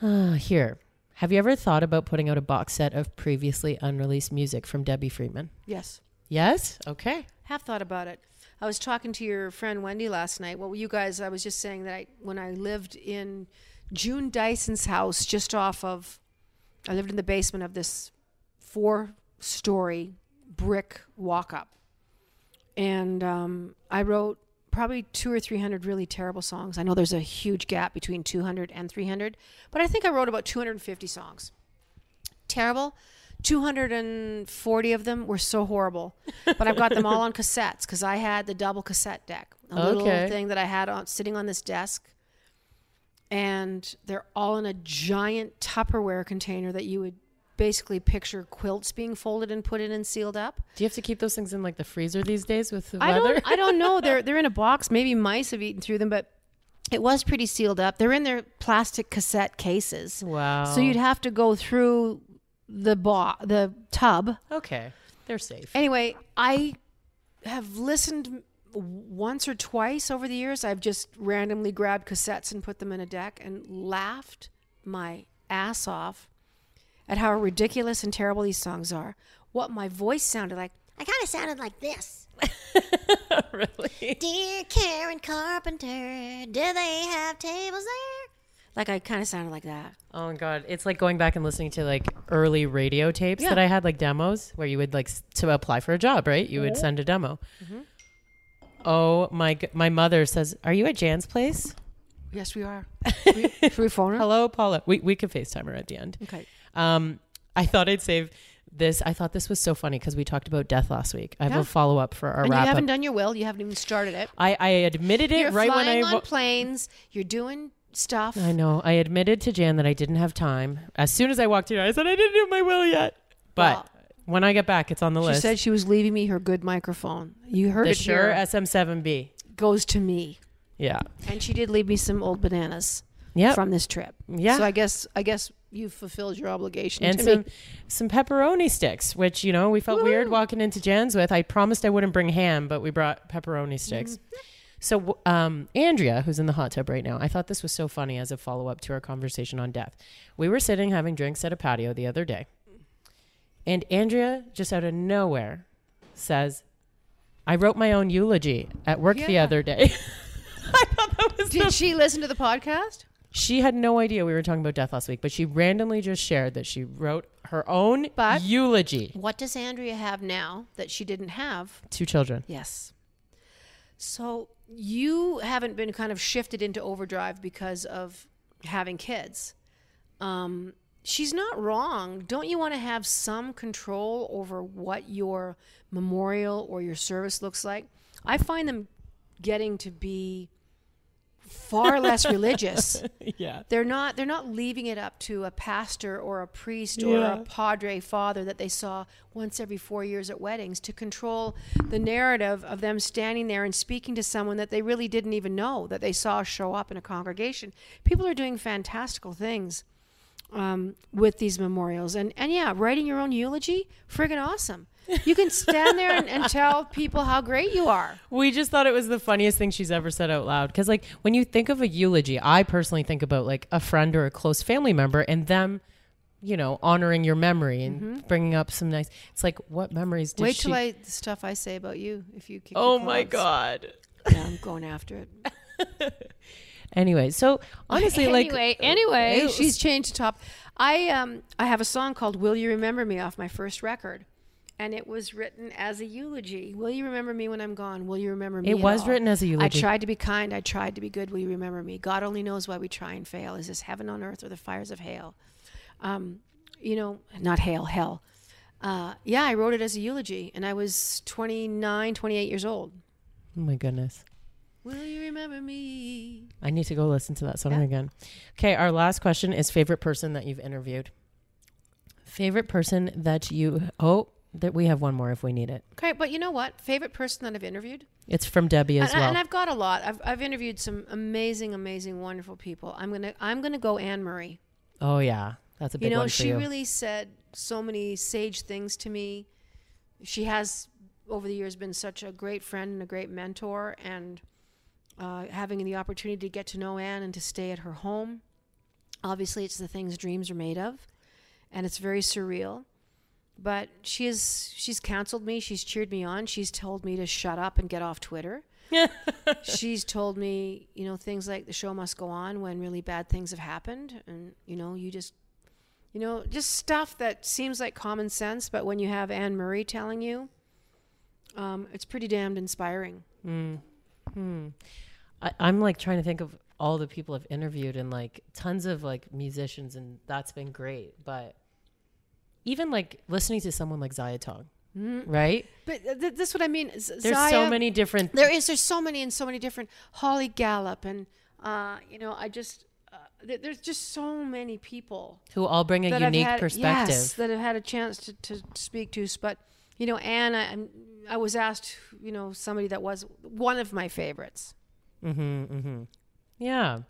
Uh, here. Have you ever thought about putting out a box set of previously unreleased music from Debbie Friedman? Yes. Yes. Okay. have thought about it. I was talking to your friend Wendy last night. Well, you guys, I was just saying that I, when I lived in June Dyson's house, just off of, I lived in the basement of this four-story brick walk-up, and um, I wrote probably two or three hundred really terrible songs. I know there's a huge gap between 200 and 300, but I think I wrote about 250 songs. Terrible. 240 of them were so horrible, but I've got them all on cassettes because I had the double cassette deck, a little thing that I had on sitting on this desk, and they're all in a giant Tupperware container that you would basically picture quilts being folded and put in and sealed up. Do you have to keep those things in like the freezer these days with the I weather? don't, I don't know. They're they're in a box. Maybe mice have eaten through them, but it was pretty sealed up. They're in their plastic cassette cases, wow. so you'd have to go through the bo- the tub. okay. They're safe. Anyway, I have listened once or twice over the years. I've just randomly grabbed cassettes and put them in a deck and laughed my ass off at how ridiculous and terrible these songs are. What my voice sounded like. I kind of sounded like this. really? Dear Karen Carpenter, do they have tables there? Like I kind of sounded like that. Oh my god, it's like going back and listening to like early radio tapes Yeah. that I had, like demos where you would like s- to apply for a job, right? You would send a demo. Mm-hmm. Oh my! g- My mother says, "Are you at Jann's place?" Yes, we are. Should we phone her? Hello, Paula. We we can Facetime her at the end. Okay. Um, I thought I'd save this. I thought this was so funny because we talked about death last week. I have Yeah. a follow up for our And you haven't up. done your will. You haven't even started it. I I admitted it You're right when I. on planes. You're doing stuff. I know. I admitted to Jann that I didn't have time. As soon as I walked in, I said I didn't do my will yet. But Well, when I get back, it's on the she list. She said she was leaving me her good microphone. You heard the it here. SM7B. Goes to me, Yeah. and she did leave me some old bananas Yep. from this trip. yeah. So I guess I guess you fulfilled your obligation and to some me. some pepperoni sticks, which you know we felt weird walking into Jann's with. I promised I wouldn't bring ham, but we brought pepperoni sticks. So um, Andrea, who's in the hot tub right now, I thought this was so funny as a follow up to our conversation on death. We were sitting having drinks at a patio the other day, and Andrea just out of nowhere says, "I wrote my own eulogy at work the other day." I thought that was Did the she listen to the podcast? She had no idea we were talking about death last week, but she randomly just shared that she wrote her own But- eulogy. What does Andrea have now that she didn't have? Two children. Yes. So you haven't been kind of shifted into overdrive because of having kids. Um, she's not wrong. Don't you want to have some control over what your memorial or your service looks like? I find them getting to be far less religious. yeah. They're not they're not leaving it up to a pastor or a priest or Yeah. a padre father that they saw once every 4 years at weddings to control the narrative of them standing there and speaking to someone that they really didn't even know that they saw show up in a congregation. People are doing fantastical things um, with these memorials and and yeah, writing your own eulogy, friggin' awesome. You can stand there and, and tell people how great you are. We just thought it was the funniest thing she's ever said out loud. Because, like, when you think of a eulogy, I personally think about like a friend or a close family member and them, you know, honoring your memory and bringing up some nice. It's like, what memories did Wait she? till I the stuff I say about you if you kick oh my god. Yeah, I'm going after it. Anyway, so honestly, like, anyway, anyway, she's changed the top. I um I have a song called "Will You Remember Me" off my first record, and it was written as a eulogy. Will you remember me when I'm gone? Will you remember me? it was all? written as a eulogy. I tried to be kind. I tried to be good. Will you remember me? God only knows why we try and fail. Is this heaven on earth or the fires of hail? Um, you know, not hail, hell. Uh, yeah, I wrote it as a eulogy, and I was 29, 28 years old. oh my goodness. Will you remember me? I need to go listen to that song Yeah. again. Okay, our last question is favorite person that you've interviewed. Favorite person that you oh that we have one more if we need it. Okay, but you know what? Favorite person that I've interviewed? It's from Debbie as and, well. and I've got a lot. I've, I've interviewed some amazing, amazing, wonderful people. I'm gonna I'm gonna go Anne Murray. oh yeah, that's a big You know, one for she you. really said so many sage things to me. She has over the years been such a great friend and a great mentor, and uh, having the opportunity to get to know Anne and to stay at her home. Obviously, it's the things dreams are made of, and it's very surreal. But she is she's counseled me. She's cheered me on. She's told me to shut up and get off Twitter. she's told me, you know, things like the show must go on when really bad things have happened, and you know, you just, you know, just stuff that seems like common sense, but when you have Anne Murray telling you, um, it's pretty damned inspiring. Mm. Hmm. I, I'm like trying to think of all the people I've interviewed and like tons of like musicians, and that's been great. But even like listening to someone like Zayatong, right? But th- that's what I mean. Z- There's so many different. There is. There's so many and so many different. Holly Gallup and uh, you know, I just uh, th- there's just so many people who all bring a unique had, perspective. Yes, that I've had a chance to, to speak to. But you know, Anne, I, I was asked, you know, somebody that was one of my favorites. Mm-hmm, mm-hmm. Yeah.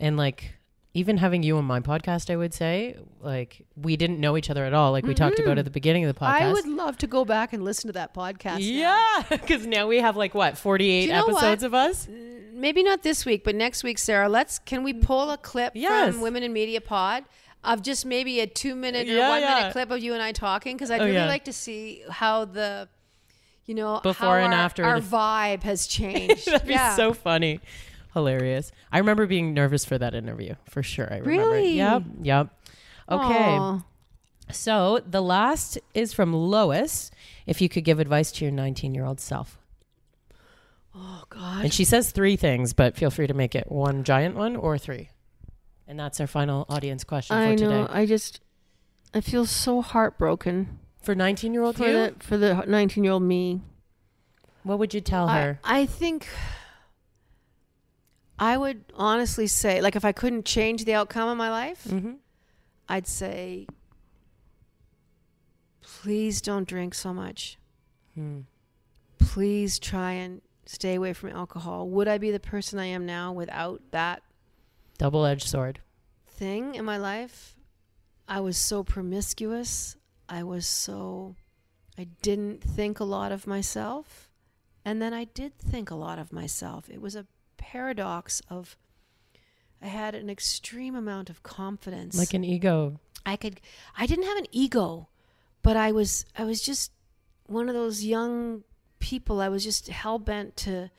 And like even having you on my podcast, I would say, like we didn't know each other at all. Like we talked about mm-hmm. at the beginning of the podcast. I would love to go back and listen to that podcast. now. yeah, because now we have like what forty eight Do you know episodes what? of us. maybe not this week, but next week, Sarah. Let's can we pull a clip Yes. from Women in Media Pod of just maybe a two minute or Yeah, one yeah. minute clip of you and I talking because I'd Oh, really yeah. like to see how the you know Before how and our- after our vibe has changed. That'd be yeah. so funny. Hilarious. I remember being nervous for that interview for sure. I remember. Really? Yep. Yep. Okay. Aw. So the last is from Lois. If you could give advice to your 19 year old self. Oh God. And she says three things, but feel free to make it one giant one or three. And that's our final audience question for I today. know. I just I feel so heartbroken For 19 year old for you, the for the 19 year old me. what would you tell I, her? I think I would honestly say, like, if I couldn't change the outcome of my life, mm-hmm. I'd say, please don't drink so much. Hmm. Please try and stay away from alcohol. Would I be the person I am now without that Double edged sword. thing in my life? I was so promiscuous. I was so. I didn't think a lot of myself. And then I did think a lot of myself. It was a paradox of. I had an extreme amount of confidence. Like an ego. I could I didn't have an ego, but I was I was just one of those young people. I was just hell bent to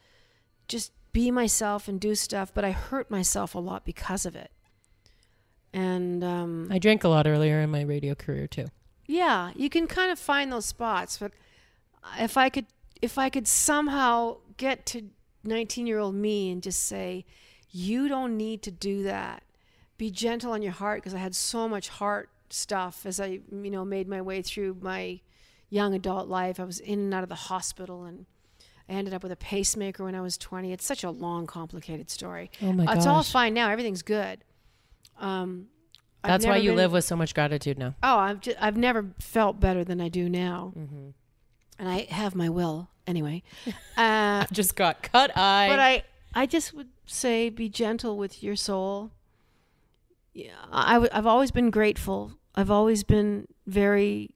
just be myself and do stuff, but I hurt myself a lot because of it. And um, I drank a lot earlier in my radio career too. yeah, you can kind of find those spots, but if I could if I could somehow get to 19-year-old me and just say you don't need to do that. Be gentle on your heart because I had so much heart stuff as I, you know, made my way through my young adult life. I was in and out of the hospital and I ended up with a pacemaker when I was 20. It's such a long, complicated story. Oh my gosh. it's all fine now. Everything's good. Um, That's why you been- live with so much gratitude now. Oh, I've just, I've never felt better than I do now, Mm-hmm. and I have my will anyway. Uh, I just got cut eye. but I, I just would say be gentle with your soul. Yeah, I, w- I've always been grateful. I've always been very,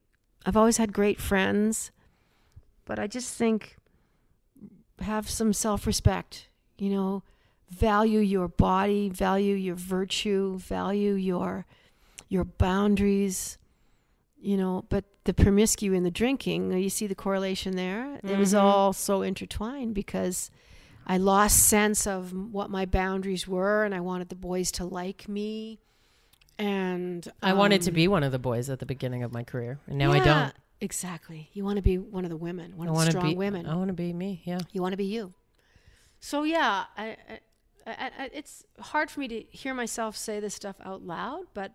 I've always had great friends, but I just think have some self respect. You know, value your body, value your virtue, value your your boundaries. You know, but the promiscuity and the drinking, you see the correlation there. It was Mhm. all so intertwined because I lost sense of what my boundaries were, and I wanted the boys to like me. And I wanted to um, be one of the boys at the beginning of my career, and now I don't. Exactly. You want to be one of the women, one I of the strong be women. I want to be me. Yeah. You want to be you. So yeah, I, I, it's hard for me to hear myself say this stuff out loud, but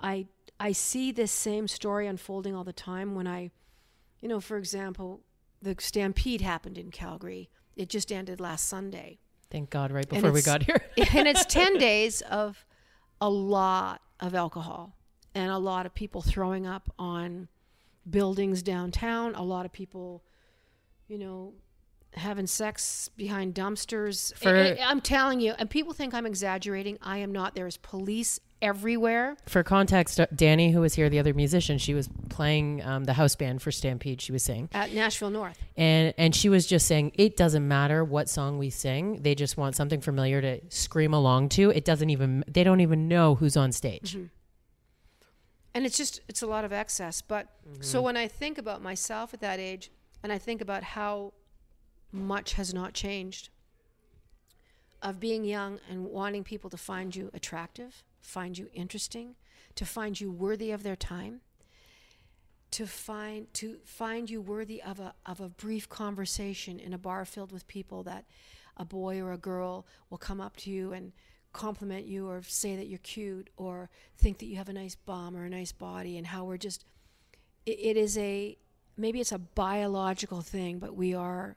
I I see this same story unfolding all the time when I, you know, for example, the stampede happened in Calgary. It just ended last Sunday. Thank God, right before we got here. and it's 10 days of a lot of alcohol and a lot of people throwing up on buildings downtown, a lot of people, you know, having sex behind dumpsters. For- I, am telling you, and people think I'm exaggerating. I am not. There's police everywhere. For context, uh, Danny, who was here, the other musician, she was playing um, the house band for Stampede. She was saying, At Nashville North. and and she was just saying, it doesn't matter what song we sing. They just want something familiar to scream along to. It doesn't even. They don't even know who's on stage. Mm-hmm. and it's just it's a lot of excess but so when i think about myself at that age and i think about how much has not changed. Of being young and wanting people to find you attractive find you interesting to find you worthy of their time to find to find you worthy of a of a brief conversation in a bar filled with people that a boy or a girl will come up to you and compliment you or say that you're cute or think that you have a nice bum or a nice body and how we're just it, it is a maybe it's a biological thing but we are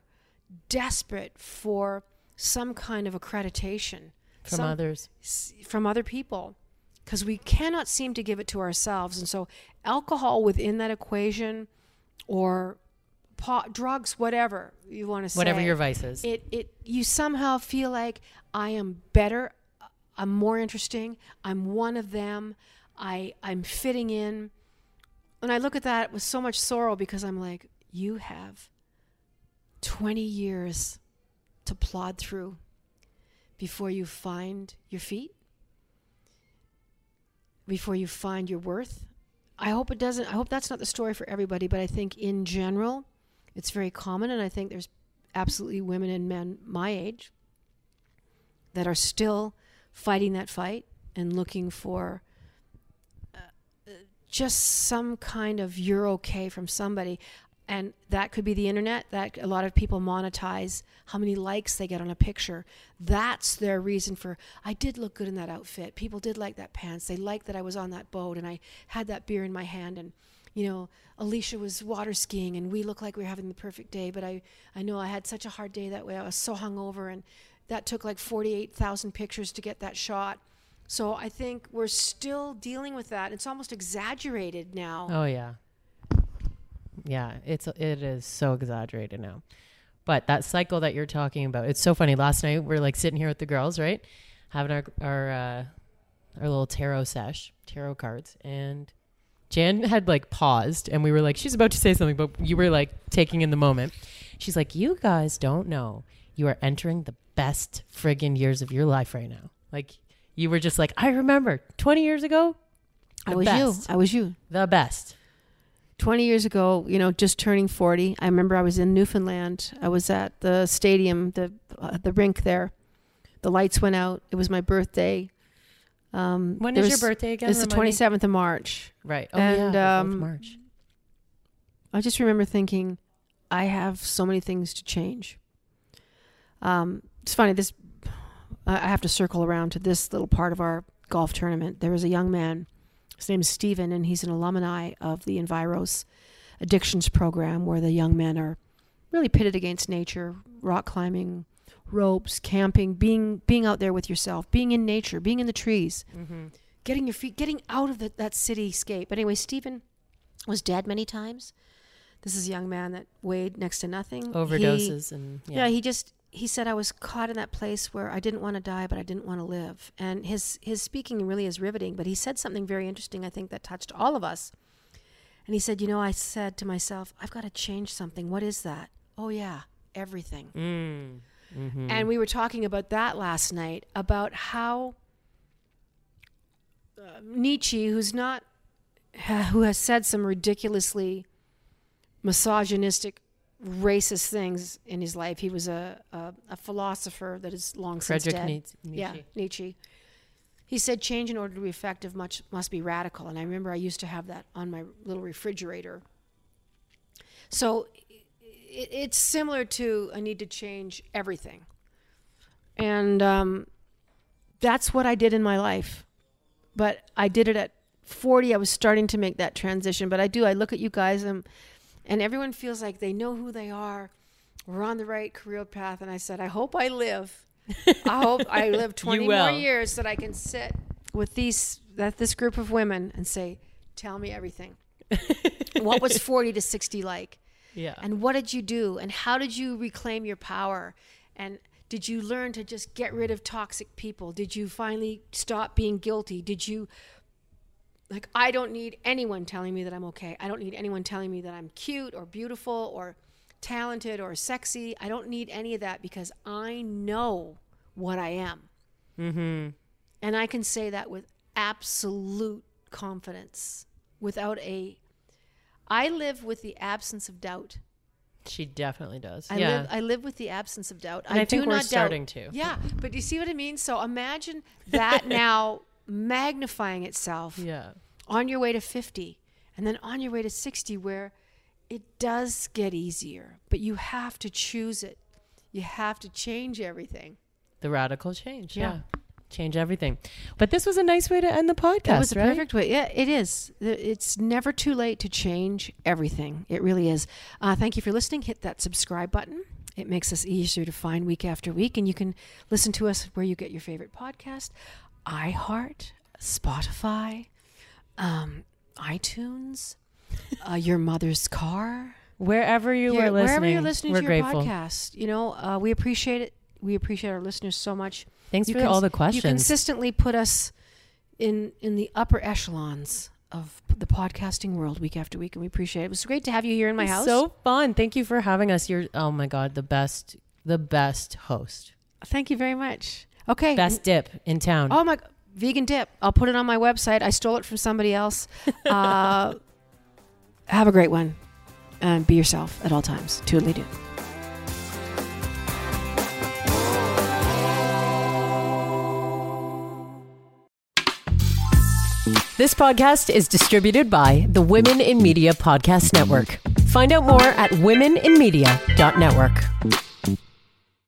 desperate for some kind of accreditation From some- others, s- from other people because we cannot seem to give it to ourselves. And so, alcohol within that equation, or pot, drugs, whatever you want to say, whatever your vice is. it it you somehow feel like I am better, uh, I'm more interesting, I'm one of them, I I'm fitting in. And I look at that with so much sorrow because I'm like, you have 20 years to plod through before you find your feet, before you find your worth. I hope it doesn't, I hope that's not the story for everybody, but I think in general, it's very common. And I think there's absolutely women and men my age that are still fighting that fight and looking for uh, uh, just some kind of you're okay from somebody. And that could be the internet that a lot of people monetize how many likes they get on a picture. That's their reason for i did look good in that outfit. People did like that pants. They liked that i was on that boat and i had that beer in my hand and you know alicia was water skiing and we looked like we were having the perfect day but i i know i had such a hard day that way. I was so hungover and that took like 48000 pictures to get that shot. So i think we're still dealing with that. It's almost exaggerated now. Oh yeah. Yeah, it's it is so exaggerated now. But that cycle that you're talking about, it's so funny. Last night we're like sitting here with the girls, right? Having our our uh our little tarot sesh, tarot cards, and Jann had like paused and we were like, she's about to say something, but you were like taking in the moment. She's like, You guys don't know. You are entering the best friggin' years of your life right now. Like you were just like, I remember twenty years ago, i was best. you i was you the best. 20 years ago, you know, just turning 40, I remember I was in Newfoundland. I was at the stadium, the uh, the rink there. The lights went out. It was my birthday. Um, When was- your birthday again? It's the 27th of March. Right. Oh And, yeah, we're both um, March. I just remember thinking, I have so many things to change. Um, it's funny. This I I have to circle around to this little part of our golf tournament. There was a young man. His name is Stephen, and he's an alumni of the Enviros Addictions Program, where the young men are really pitted against nature, rock climbing, ropes, camping, being being out there with yourself, being in nature, being in the trees Mm-hmm. getting your feet, getting out of the, that cityscape. Anyway, Stephen was dead many times. This is a young man that weighed next to nothing. He- Overdoses and yeah. yeah. he just he said I was caught in that place where I didn't want to die, but I didn't want to live. And his his speaking really is riveting. But he said something very interesting. I think that touched all of us. And he said, you know, I said to myself, I've got to change something. What is that? Oh yeah, everything. Mm. Mm-hmm. And we were talking about that last night about how uh, Nietzsche, who's not, who has said some ridiculously misogynistic, racist things in his life. He was a, a, a philosopher that is long since Frederick dead. Nietzsche. Yeah, Nietzsche. He said, "Change in order to be effective much must be radical." And I remember I used to have that on my little refrigerator. So it, it's similar to a need to change everything, and um, that's what I did in my life. But I did it at 40. I was starting to make that transition. But I do. I look at you guys, and and everyone feels like they know who they are. We're on the right career path, and I said, I hope I live. I hope I live 20 more years that I can sit with these that this group of women and say, "Tell me everything. what was 40 to 60 like? Yeah. And what did you do? And how did you reclaim your power? And did you learn to just get rid of toxic people? Did you finally stop being guilty? Did you like I don't need anyone telling me that I'm okay. I don't need anyone telling me that I'm cute or beautiful or talented or sexy. I don't need any of that because I know what I am. mm-hmm. And I can say that with absolute confidence without a I live with the absence of doubt. She definitely does. I yeah. live I live with the absence of doubt. I, do think we're not starting doubt. to. Yeah, but do you see what I mean? So imagine that now magnifying itself Yeah. on your way to 50 and then on your way to 60 where it does get easier, but you have to choose it. You have to change everything. The radical change. Yeah. Yeah. Change everything. But this was a nice way to end the podcast, That was the right? perfect way. Yeah, it is. It's never too late to change everything. It really is. Uh, thank you for listening. Hit that subscribe button. It makes us easier to find week after week, and you can listen to us where you get your favorite podcast: iHeart, Spotify, um, iTunes, uh, your mother's car. Wherever you Your- were listening, wherever you're listening we're to your grateful. podcast. You know, uh, we appreciate it. We appreciate our listeners so much. Thanks You for cons- all the questions. You consistently put us in in the upper echelons of the podcasting world week after week, and we appreciate it. It was great to have you here in my It's house. So fun. Thank you for having us. You're oh my god, the best the best host. Thank you very much. Okay. Best dip in town. Oh my vegan dip. I'll put it on my website. I stole it from somebody else. Uh, have a great one, and be yourself at all times. Toodly do. This podcast is distributed by the Women in Media Podcast Network. Find out more at womeninmedia.network.